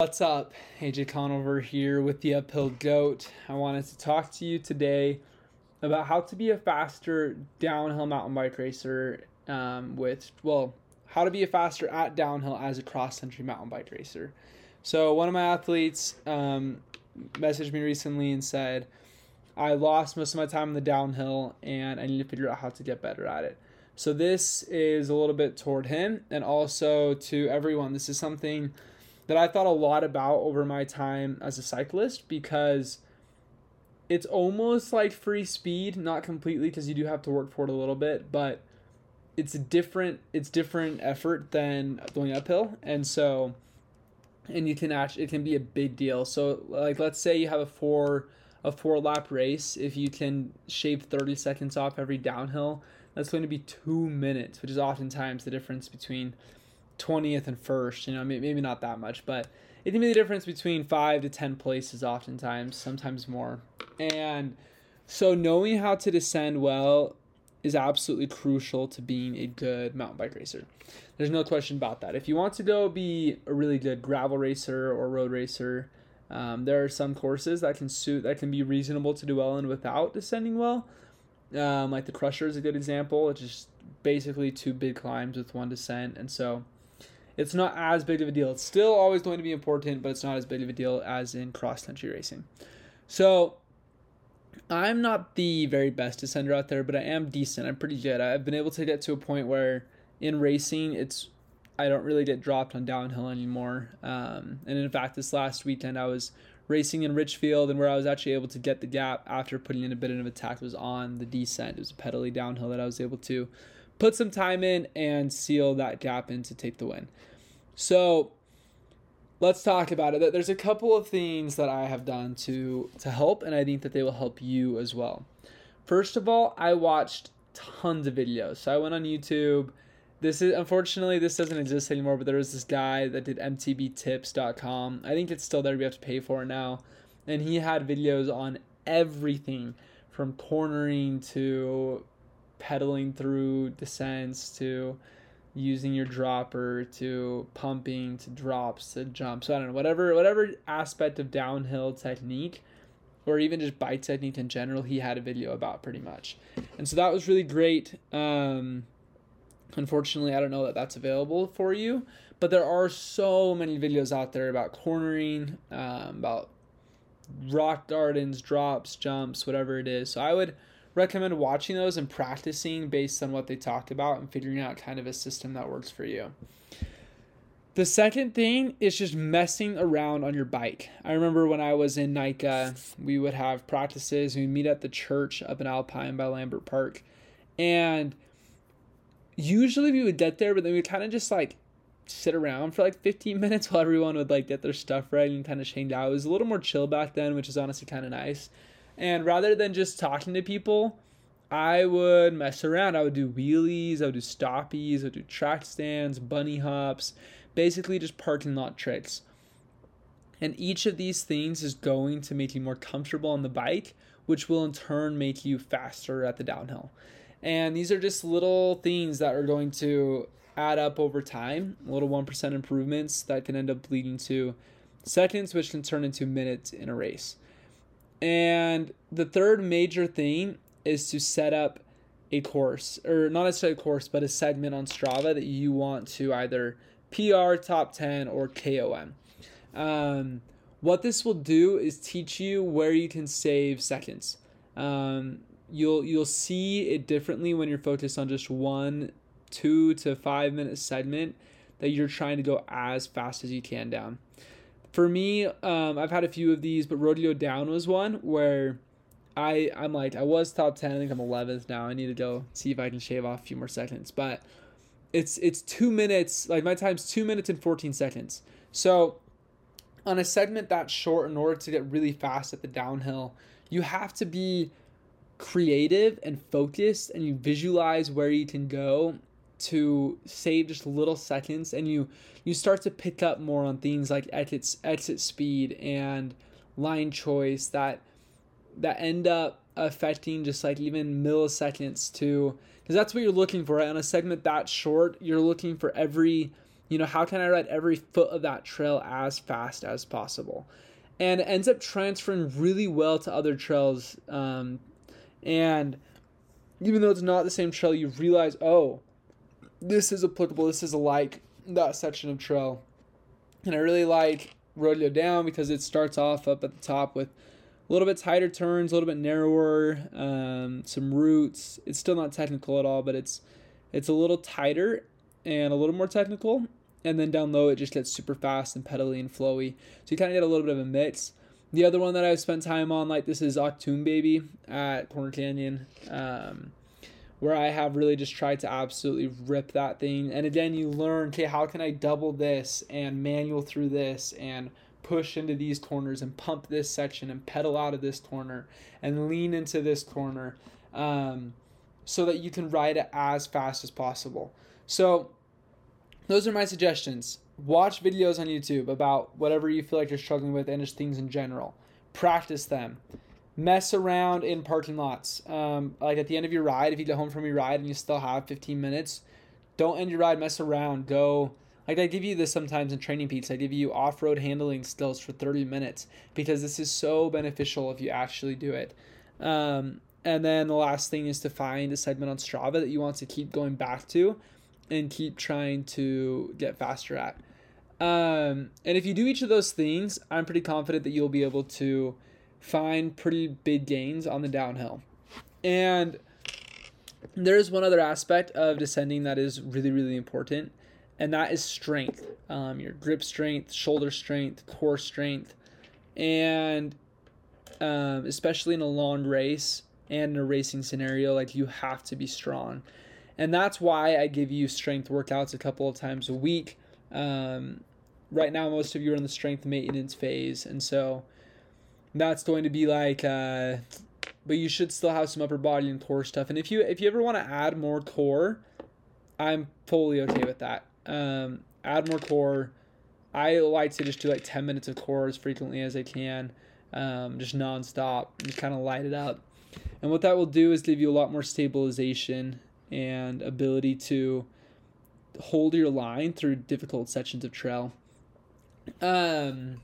What's up? AJ Conover here with the Uphill Goat. I wanted to talk to you today about how to be a faster downhill mountain bike racer um, with, well, how to be a faster at downhill as a cross country mountain bike racer. So, one of my athletes um, messaged me recently and said, I lost most of my time in the downhill and I need to figure out how to get better at it. So, this is a little bit toward him and also to everyone. This is something that I thought a lot about over my time as a cyclist because it's almost like free speed, not completely because you do have to work for it a little bit, but it's a different it's different effort than going uphill. And so and you can actually it can be a big deal. So like let's say you have a four a four lap race, if you can shave 30 seconds off every downhill, that's going to be 2 minutes, which is oftentimes the difference between 20th and first. You know, maybe not that much, but it can be the difference between five to 10 places, oftentimes, sometimes more. And so, knowing how to descend well is absolutely crucial to being a good mountain bike racer. There's no question about that. If you want to go be a really good gravel racer or road racer, um, there are some courses that can suit that can be reasonable to do well in without descending well. Um, like the Crusher is a good example. It's just basically two big climbs with one descent, and so it's not as big of a deal. It's still always going to be important, but it's not as big of a deal as in cross country racing. So I'm not the very best descender out there, but I am decent. I'm pretty good. I've been able to get to a point where in racing, it's I don't really get dropped on downhill anymore. Um, and in fact, this last weekend I was racing in Richfield, and where I was actually able to get the gap after putting in a bit of attack was on the descent. It was a pedally downhill that I was able to put some time in and seal that gap in to take the win. So let's talk about it. There's a couple of things that I have done to to help, and I think that they will help you as well. First of all, I watched tons of videos. So I went on YouTube. This is unfortunately this doesn't exist anymore, but there was this guy that did mtbtips.com. I think it's still there. We have to pay for it now, and he had videos on everything from cornering to pedaling through descents to using your dropper to pumping to drops to jumps. So I don't know whatever whatever aspect of downhill technique or even just bike technique in general he had a video about pretty much and so that was really great um, unfortunately i don't know that that's available for you but there are so many videos out there about cornering um, about rock gardens drops jumps whatever it is so i would recommend watching those and practicing based on what they talked about and figuring out kind of a system that works for you. The second thing is just messing around on your bike. I remember when I was in NICA, we would have practices. We'd meet at the church up in Alpine by Lambert Park. And usually we would get there, but then we'd kind of just like sit around for like 15 minutes while everyone would like get their stuff ready and kind of change out. It was a little more chill back then, which is honestly kind of nice. And rather than just talking to people, I would mess around. I would do wheelies, I would do stoppies, I would do track stands, bunny hops, basically just parking lot tricks. And each of these things is going to make you more comfortable on the bike, which will in turn make you faster at the downhill. And these are just little things that are going to add up over time, little 1% improvements that can end up leading to seconds, which can turn into minutes in a race. And the third major thing is to set up a course, or not a course, but a segment on Strava that you want to either PR, top 10, or KOM. Um, what this will do is teach you where you can save seconds. Um, you'll you'll see it differently when you're focused on just one, two to five minute segment that you're trying to go as fast as you can down for me, um, I've had a few of these, but Rodeo Down was one where I I'm like I was top ten. I think I'm 11th now. I need to go see if I can shave off a few more seconds, but it's it's two minutes. Like my time's two minutes and 14 seconds. So on a segment that short, in order to get really fast at the downhill, you have to be creative and focused, and you visualize where you can go to save just little seconds and you you start to pick up more on things like exit exit speed and line choice that that end up affecting just like even milliseconds to because that's what you're looking for right? on a segment that short you're looking for every You know, how can I ride every foot of that trail as fast as possible? And it ends up transferring really well to other trails. Um, and even though it's not the same trail, you realize, oh, this is applicable. This is like that section of trail. And I really like Rodeo Down because it starts off up at the top with a little bit tighter turns, a little bit narrower, um, some roots. It's still not technical at all, but it's it's a little tighter and a little more technical. And then down low, it just gets super fast and pedally and flowy. So you kind of get a little bit of a mix. The other one that I've spent time on, like this, is Octoon Baby at Corner Canyon, um, where I have really just tried to absolutely rip that thing. And again, you learn, okay, how can I double this and manual through this and push into these corners and pump this section and pedal out of this corner and lean into this corner um, so that you can ride it as fast as possible. So, those are my suggestions. Watch videos on YouTube about whatever you feel like you're struggling with and just things in general. Practice them. Mess around in parking lots. Um, like at the end of your ride, if you get home from your ride and you still have 15 minutes, don't end your ride, mess around. Go like I give you this sometimes in training peaks. I give you off-road handling skills for 30 minutes because this is so beneficial if you actually do it. Um, and then the last thing is to find a segment on Strava that you want to keep going back to and keep trying to get faster at. Um, and if you do each of those things, I'm pretty confident that you'll be able to find pretty big gains on the downhill. And there's one other aspect of descending that is really, really important, and that is strength. Um, your grip strength, shoulder strength, core strength, and um, especially in a long race and in a racing scenario, like you have to be strong. And that's why I give you strength workouts a couple of times a week. Um, right now, most of you are in the strength maintenance phase, and so that's going to be like. Uh, but you should still have some upper body and core stuff. And if you if you ever want to add more core, I'm fully okay with that um, add more core. I like to just do like 10 minutes of core as frequently as I can, um, just nonstop, just kind of light it up. And what that will do is give you a lot more stabilization and ability to hold your line through difficult sections of trail. Um,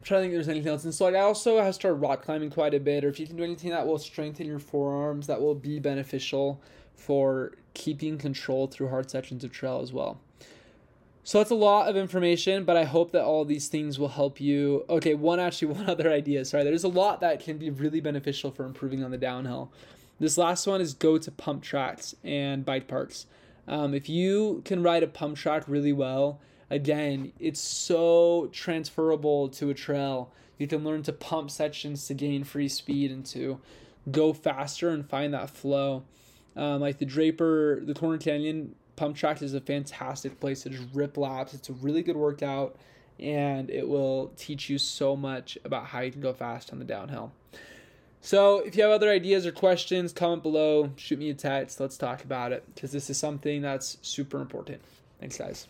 I'm trying to think if there's anything else. And so I also have started rock climbing quite a bit, or if you can do anything that will strengthen your forearms, that will be beneficial for keeping control through hard sections of trail as well. So that's a lot of information, but I hope that all these things will help you. Okay, one actually, one other idea. Sorry, there's a lot that can be really beneficial for improving on the downhill. This last one is go to pump tracks and bike parks. Um, if you can ride a pump track really well, again, it's so transferable to a trail. You can learn to pump sections to gain free speed and to go faster and find that flow. Um, like the Draper, the Corner Canyon pump track is a fantastic place to just rip laps. It's a really good workout, and it will teach you so much about how you can go fast on the downhill. So, if you have other ideas or questions, comment below, shoot me a text, let's talk about it because this is something that's super important. Thanks, guys.